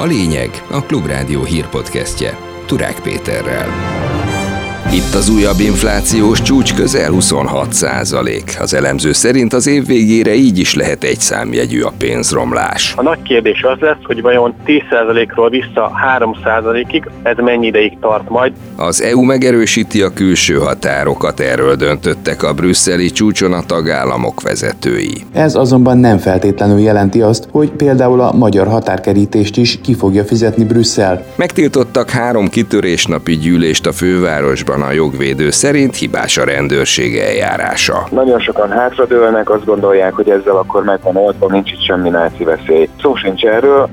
A lényeg a Klubrádió hírpodcastje Turák Péterrel. Itt az újabb inflációs csúcs közel 26 százalék. Az elemző szerint az év végére így is lehet egy számjegyű a pénzromlás. A nagy kérdés az lesz, hogy vajon 10%-ról vissza 3%-ig, ez mennyi ideig tart majd. Az EU megerősíti a külső határokat, erről döntöttek a brüsszeli csúcson a tagállamok vezetői. Ez azonban nem feltétlenül jelenti azt, hogy például a magyar határkerítést is ki fogja fizetni Brüsszel. Megtiltottak három kitörésnapi gyűlést a fővárosban a jogvédő szerint hibás a rendőrség eljárása. Nagyon sokan hátradőlnek, azt gondolják, hogy ezzel akkor megvan oldva, nincs itt semmi náci veszély. Szó sincs erről.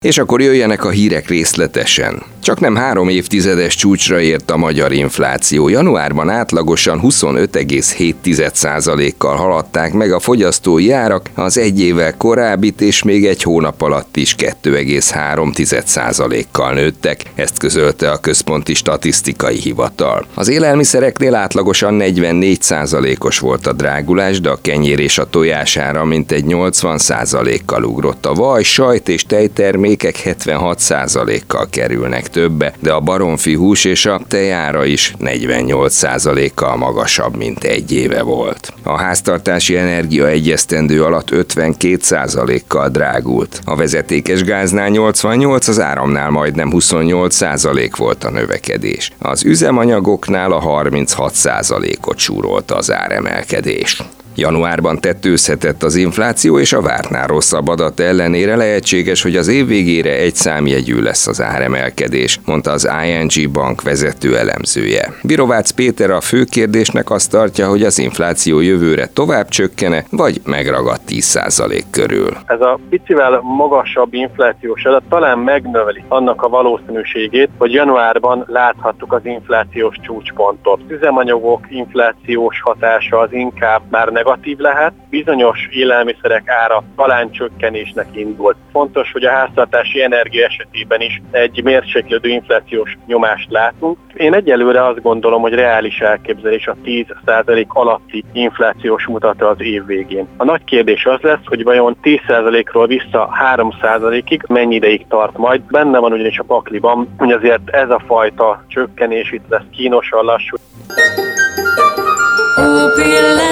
És akkor jöjjenek a hírek részletesen. Csak nem három évtizedes csúcsra ért a magyar infláció. Januárban átlagosan 25,7%-kal haladták meg a fogyasztói árak, az egy évvel korábbit és még egy hónap alatt is 2,3%-kal nőttek, ezt közölte a Központi Statisztikai Hivatal. Az élelmiszereknél átlagosan 44%-os volt a drágulás, de a kenyér és a tojására mintegy 80%-kal ugrott. A vaj, sajt és tejtermékek 76%-kal kerülnek többe, de a baromfi hús és a tejára is 48%-kal magasabb, mint egy éve volt. A háztartási energia egyesztendő alatt 52%-kal drágult. A vezetékes gáznál 88, az áramnál majdnem 28% volt a növekedés. Az üzemanyagoknál a 36%-ot súrolta az áremelkedés. Januárban tettőzhetett az infláció, és a vártnál rosszabb adat ellenére lehetséges, hogy az év végére egy számjegyű lesz az áremelkedés, mondta az ING bank vezető elemzője. Birovác Péter a fő kérdésnek azt tartja, hogy az infláció jövőre tovább csökkene, vagy megragad 10% körül. Ez a picivel magasabb inflációs adat talán megnöveli annak a valószínűségét, hogy januárban láthattuk az inflációs csúcspontot. Üzemanyagok inflációs hatása az inkább már negatív lehet, bizonyos élelmiszerek ára talán csökkenésnek indult. Fontos, hogy a háztartási energia esetében is egy mérséklődő inflációs nyomást látunk. Én egyelőre azt gondolom, hogy reális elképzelés a 10% alatti inflációs mutata az év végén. A nagy kérdés az lesz, hogy vajon 10%-ról vissza 3%-ig mennyi ideig tart majd. Benne van ugyanis a pakliban, hogy azért ez a fajta csökkenés itt lesz kínosan lassú.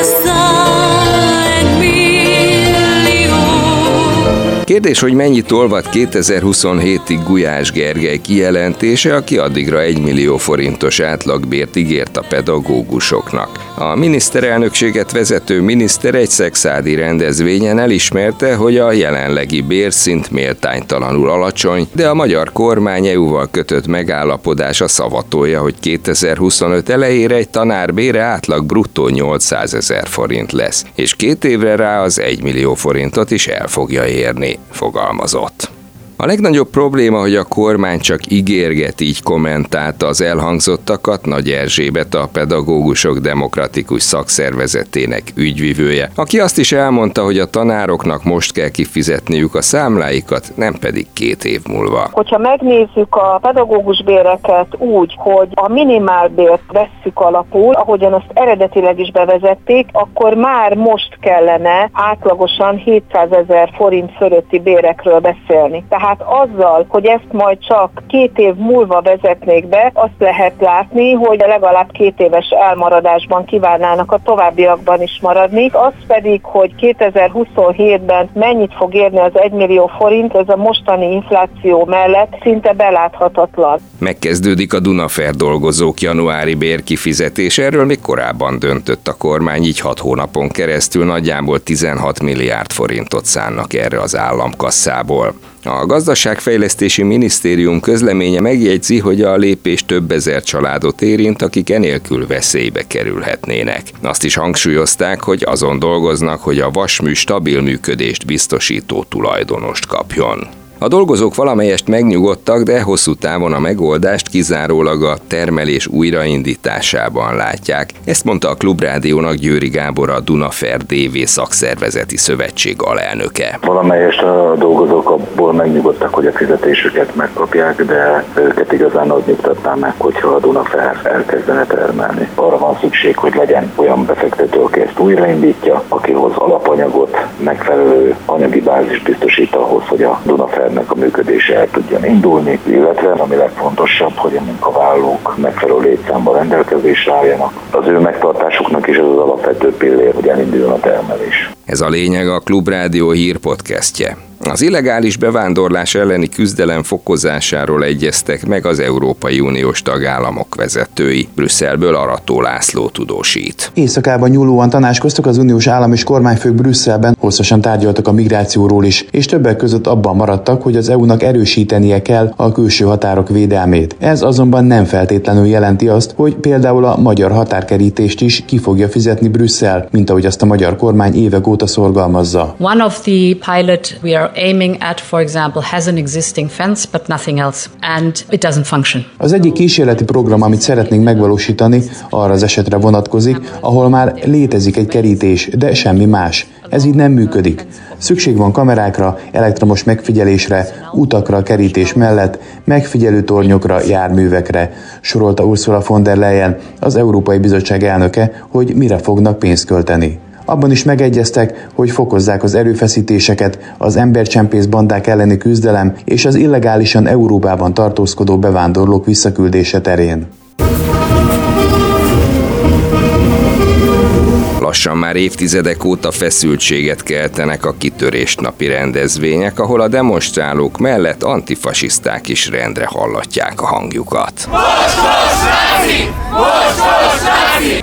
sun. Kérdés, hogy mennyit olvad 2027-ig Gulyás Gergely kijelentése, aki addigra 1 millió forintos átlagbért ígért a pedagógusoknak. A miniszterelnökséget vezető miniszter egy szexádi rendezvényen elismerte, hogy a jelenlegi bérszint méltánytalanul alacsony, de a magyar kormány EU-val kötött megállapodása szavatolja, hogy 2025 elejére egy tanár bére átlag bruttó 800 ezer forint lesz, és két évre rá az 1 millió forintot is el fogja érni fogalmazott. A legnagyobb probléma, hogy a kormány csak ígérget, így kommentálta az elhangzottakat Nagy Erzsébet, a Pedagógusok Demokratikus Szakszervezetének ügyvivője, aki azt is elmondta, hogy a tanároknak most kell kifizetniük a számláikat, nem pedig két év múlva. Hogyha megnézzük a pedagógus béreket úgy, hogy a minimálbért vesszük alapul, ahogyan azt eredetileg is bevezették, akkor már most kellene átlagosan 700 ezer forint fölötti bérekről beszélni. Tehát tehát azzal, hogy ezt majd csak két év múlva vezetnék be, azt lehet látni, hogy legalább két éves elmaradásban kívánnának a továbbiakban is maradni. Az pedig, hogy 2027-ben mennyit fog érni az 1 millió forint, ez a mostani infláció mellett szinte beláthatatlan. Megkezdődik a Dunafer dolgozók januári bérkifizetés. Erről még korábban döntött a kormány, így hat hónapon keresztül nagyjából 16 milliárd forintot szánnak erre az államkasszából. A Gazdaságfejlesztési Minisztérium közleménye megjegyzi, hogy a lépés több ezer családot érint, akik enélkül veszélybe kerülhetnének. Azt is hangsúlyozták, hogy azon dolgoznak, hogy a vasmű stabil működést biztosító tulajdonost kapjon. A dolgozók valamelyest megnyugodtak, de hosszú távon a megoldást kizárólag a termelés újraindításában látják. Ezt mondta a Klubrádiónak Győri Gábor a Dunafer DV szakszervezeti szövetség alelnöke. Valamelyest a dolgozók abból megnyugodtak, hogy a fizetésüket megkapják, de őket igazán az nyugtatná meg, hogyha a Dunafer elkezdene termelni. Arra van szükség, hogy legyen olyan befektető, aki ezt újraindítja, aki hoz alapanyagot, megfelelő anyagi bázis biztosít ahhoz, hogy a Dunafernek a működése el tudjon indulni, illetve ami legfontosabb, hogy a munkavállalók megfelelő létszámban rendelkezésre álljanak. Az ő megtartásuknak is ez az alapvető pillér, hogy elinduljon a termelés. Ez a lényeg a Klubrádió hírpodcastje. Az illegális bevándorlás elleni küzdelem fokozásáról egyeztek meg az Európai Uniós tagállamok vezetői. Brüsszelből Arató László tudósít. Éjszakában nyúlóan tanácskoztak az uniós állam és kormányfők Brüsszelben, hosszasan tárgyaltak a migrációról is, és többek között abban maradtak, hogy az EU-nak erősítenie kell a külső határok védelmét. Ez azonban nem feltétlenül jelenti azt, hogy például a magyar határkerítést is ki fogja fizetni Brüsszel, mint ahogy azt a magyar kormány évek óta szorgalmazza. One of the pilot we are aiming at, for example, has an existing fence, but nothing else, and it doesn't function. Az egyik kísérleti program, amit szeretnénk megvalósítani, arra az esetre vonatkozik, ahol már létezik egy kerítés, de semmi más. Ez így nem működik. Szükség van kamerákra, elektromos megfigyelésre, utakra kerítés mellett, megfigyelő tornyokra, járművekre, sorolta Ursula von der Leyen, az Európai Bizottság elnöke, hogy mire fognak pénzt költeni. Abban is megegyeztek, hogy fokozzák az erőfeszítéseket az embercsempész bandák elleni küzdelem és az illegálisan Európában tartózkodó bevándorlók visszaküldése terén. Lassan már évtizedek óta feszültséget keltenek a kitörést napi rendezvények, ahol a demonstrálók mellett antifasiszták is rendre hallatják a hangjukat. Most, most,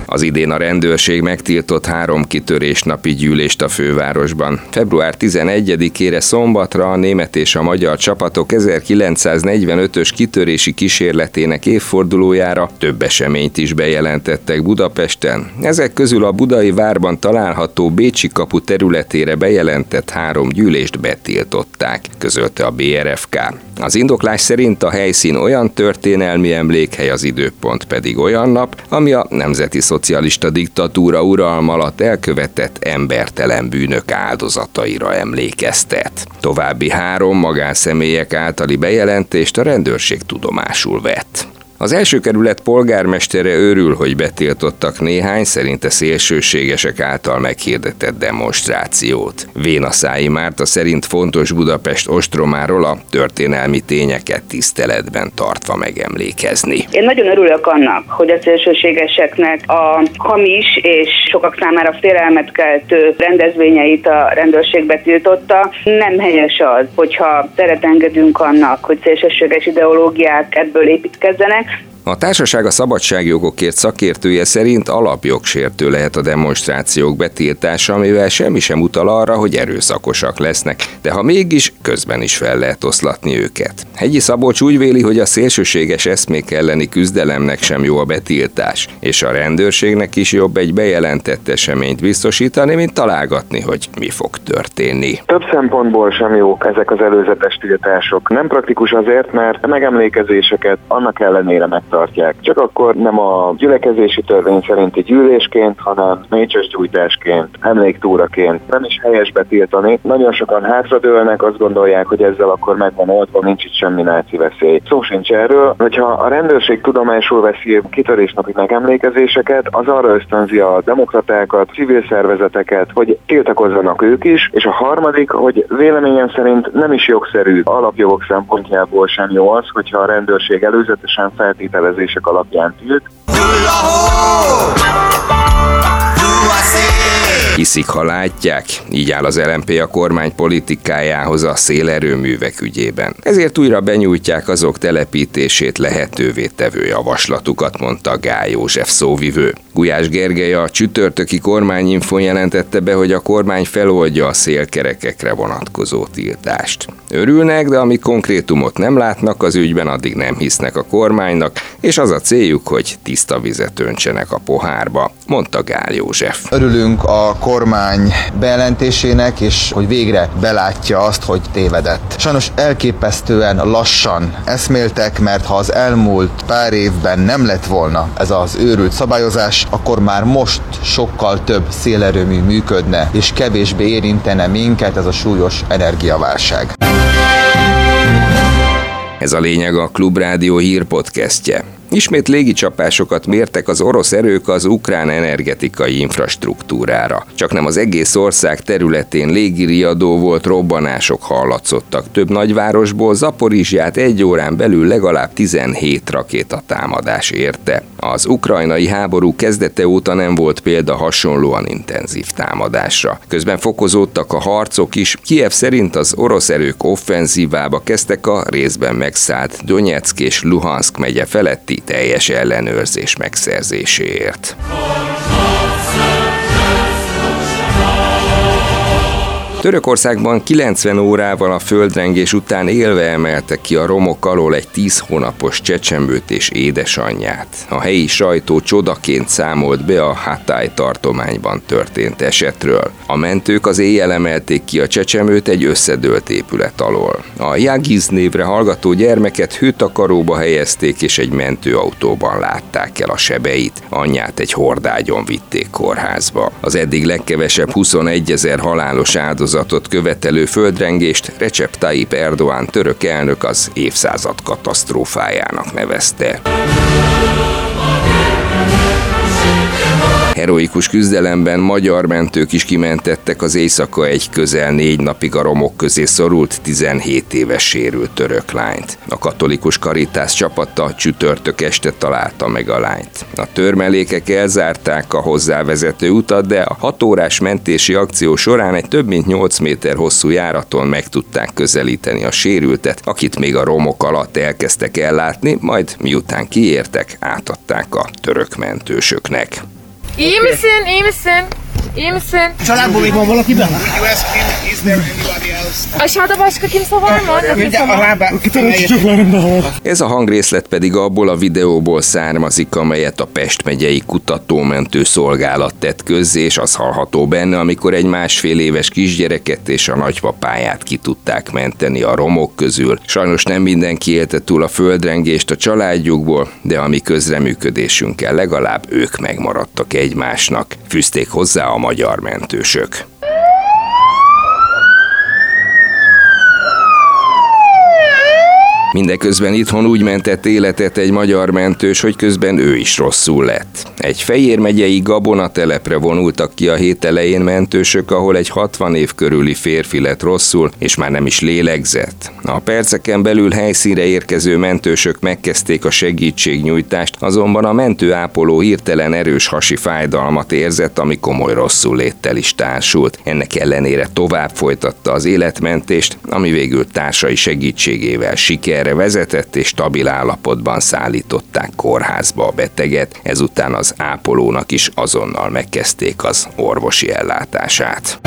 az idén a rendőrség megtiltott három kitörésnapi gyűlést a fővárosban. Február 11-ére szombatra a német és a magyar csapatok 1945-ös kitörési kísérletének évfordulójára több eseményt is bejelentettek Budapesten. Ezek közül a budai várban található Bécsi kapu területére bejelentett három gyűlést betiltották, közölte a BRFK. Az indoklás szerint a helyszín olyan történelmi emlékhely, az időpont pedig olyan nap, ami a nemzeti szocialista diktatúra uralma alatt elkövetett embertelen bűnök áldozataira emlékeztet. További három magánszemélyek általi bejelentést a rendőrség tudomásul vett. Az első kerület polgármestere örül, hogy betiltottak néhány szerinte szélsőségesek által meghirdetett demonstrációt. Véna Szái Márta szerint fontos Budapest ostromáról a történelmi tényeket tiszteletben tartva megemlékezni. Én nagyon örülök annak, hogy a szélsőségeseknek a hamis és sokak számára félelmet keltő rendezvényeit a rendőrség betiltotta. Nem helyes az, hogyha teret engedünk annak, hogy szélsőséges ideológiák ebből építkezzenek, a társaság a szabadságjogokért szakértője szerint alapjogsértő lehet a demonstrációk betiltása, amivel semmi sem utal arra, hogy erőszakosak lesznek, de ha mégis, közben is fel lehet oszlatni őket. Hegyi Szabolcs úgy véli, hogy a szélsőséges eszmék elleni küzdelemnek sem jó a betiltás, és a rendőrségnek is jobb egy bejelentett eseményt biztosítani, mint találgatni, hogy mi fog történni. Több szempontból sem jók ezek az előzetes tiltások. Nem praktikus azért, mert megemlékezéseket annak ellenére megtartani tartják. Csak akkor nem a gyülekezési törvény szerinti gyűlésként, hanem mécses gyújtásként, emléktúraként. Nem is helyes betiltani. Nagyon sokan hátradőlnek, azt gondolják, hogy ezzel akkor megvan oldva, nincs itt semmi náci veszély. Szó sincs erről, hogyha a rendőrség tudomásul veszi kitörésnapi megemlékezéseket, az arra ösztönzi a demokratákat, civil szervezeteket, hogy tiltakozzanak ők is, és a harmadik, hogy véleményem szerint nem is jogszerű, alapjogok szempontjából sem jó az, hogyha a rendőrség előzetesen feltételez feltételezések alapján tilt. Hiszik, ha látják, így áll az LMP a kormány politikájához a szélerőművek ügyében. Ezért újra benyújtják azok telepítését lehetővé tevő javaslatukat, mondta Gály József szóvivő. Gulyás Gergely a csütörtöki kormányinfon jelentette be, hogy a kormány feloldja a szélkerekekre vonatkozó tiltást. Örülnek, de amíg konkrétumot nem látnak az ügyben, addig nem hisznek a kormánynak, és az a céljuk, hogy tiszta vizet öntsenek a pohárba, mondta Gál József. Örülünk a kormány bejelentésének, és hogy végre belátja azt, hogy tévedett. Sajnos elképesztően lassan eszméltek, mert ha az elmúlt pár évben nem lett volna ez az őrült szabályozás, akkor már most sokkal több szélerőmű működne, és kevésbé érintene minket ez a súlyos energiaválság. Ez a lényeg a Klubrádió hírpodcastje. Ismét légicsapásokat mértek az orosz erők az ukrán energetikai infrastruktúrára. Csak nem az egész ország területén légiriadó volt, robbanások hallatszottak. Több nagyvárosból Zaporizsját egy órán belül legalább 17 rakéta támadás érte. Az ukrajnai háború kezdete óta nem volt példa hasonlóan intenzív támadásra. Közben fokozódtak a harcok is. Kiev szerint az orosz erők offenzívába kezdtek a részben megszállt Donetsk és Luhansk megye feletti teljes ellenőrzés megszerzéséért. Törökországban 90 órával a földrengés után élve emeltek ki a romok alól egy 10 hónapos csecsemőt és édesanyját. A helyi sajtó csodaként számolt be a Hatay tartományban történt esetről. A mentők az éjjel emelték ki a csecsemőt egy összedőlt épület alól. A Jagiz névre hallgató gyermeket hőtakaróba helyezték és egy mentőautóban látták el a sebeit. Anyját egy hordágyon vitték kórházba. Az eddig legkevesebb 21 ezer halálos áldozat áldozatot követelő földrengést Recep Tayyip Erdoğan török elnök az évszázad katasztrófájának nevezte. Heroikus küzdelemben magyar mentők is kimentettek az éjszaka egy közel négy napig a romok közé szorult 17 éves sérült török lányt. A katolikus karitász csapata csütörtök este találta meg a lányt. A törmelékek elzárták a hozzávezető utat, de a 6 órás mentési akció során egy több mint 8 méter hosszú járaton meg tudták közelíteni a sérültet, akit még a romok alatt elkezdtek ellátni, majd miután kiértek, átadták a török mentősöknek. İyi misin? İyi misin? İyi misin? Családból még van valaki benne? Aşağıda başka kimse var mı? Nefes ama. Ez a hangrészlet pedig abból a videóból származik, amelyet a Pest megyei kutatómentő szolgálat tett közzé, és az hallható benne, amikor egy másfél éves kisgyereket és a nagypapáját ki tudták menteni a romok közül. Sajnos nem mindenki élte túl a földrengést a családjukból, de a mi közreműködésünkkel legalább ők megmaradtak egymásnak. Fűzték hozzá a magyar mentősök. Mindeközben itthon úgy mentett életet egy magyar mentős, hogy közben ő is rosszul lett. Egy Fejér megyei gabonatelepre vonultak ki a hét elején mentősök, ahol egy 60 év körüli férfi lett rosszul, és már nem is lélegzett. A perceken belül helyszínre érkező mentősök megkezdték a segítségnyújtást, azonban a mentőápoló hirtelen erős hasi fájdalmat érzett, ami komoly rosszul léttel is társult. Ennek ellenére tovább folytatta az életmentést, ami végül társai segítségével sikerre vezetett és stabil állapotban szállították kórházba a beteget, ezután az ápolónak is azonnal megkezdték az orvosi ellátását.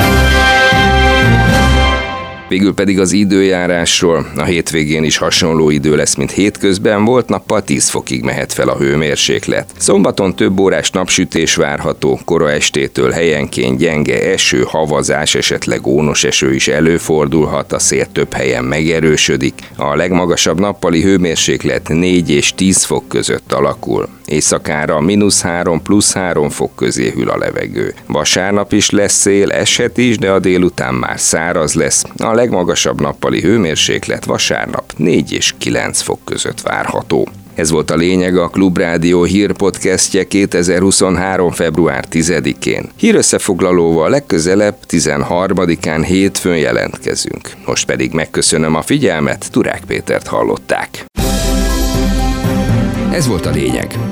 Végül pedig az időjárásról. A hétvégén is hasonló idő lesz, mint hétközben volt, nappal 10 fokig mehet fel a hőmérséklet. Szombaton több órás napsütés várható, kora estétől helyenként gyenge eső, havazás, esetleg ónos eső is előfordulhat, a szél több helyen megerősödik. A legmagasabb nappali hőmérséklet 4 és 10 fok között alakul. Éjszakára mínusz 3 plusz 3 fok közé hűl a levegő. Vasárnap is lesz szél, eshet is, de a délután már száraz lesz. A legmagasabb nappali hőmérséklet vasárnap 4 és 9 fok között várható. Ez volt a lényeg a Klubrádió hírpodcastje 2023. február 10-én. Hírösszefoglalóval legközelebb 13-án hétfőn jelentkezünk. Most pedig megköszönöm a figyelmet, Turák Pétert hallották. Ez volt a lényeg.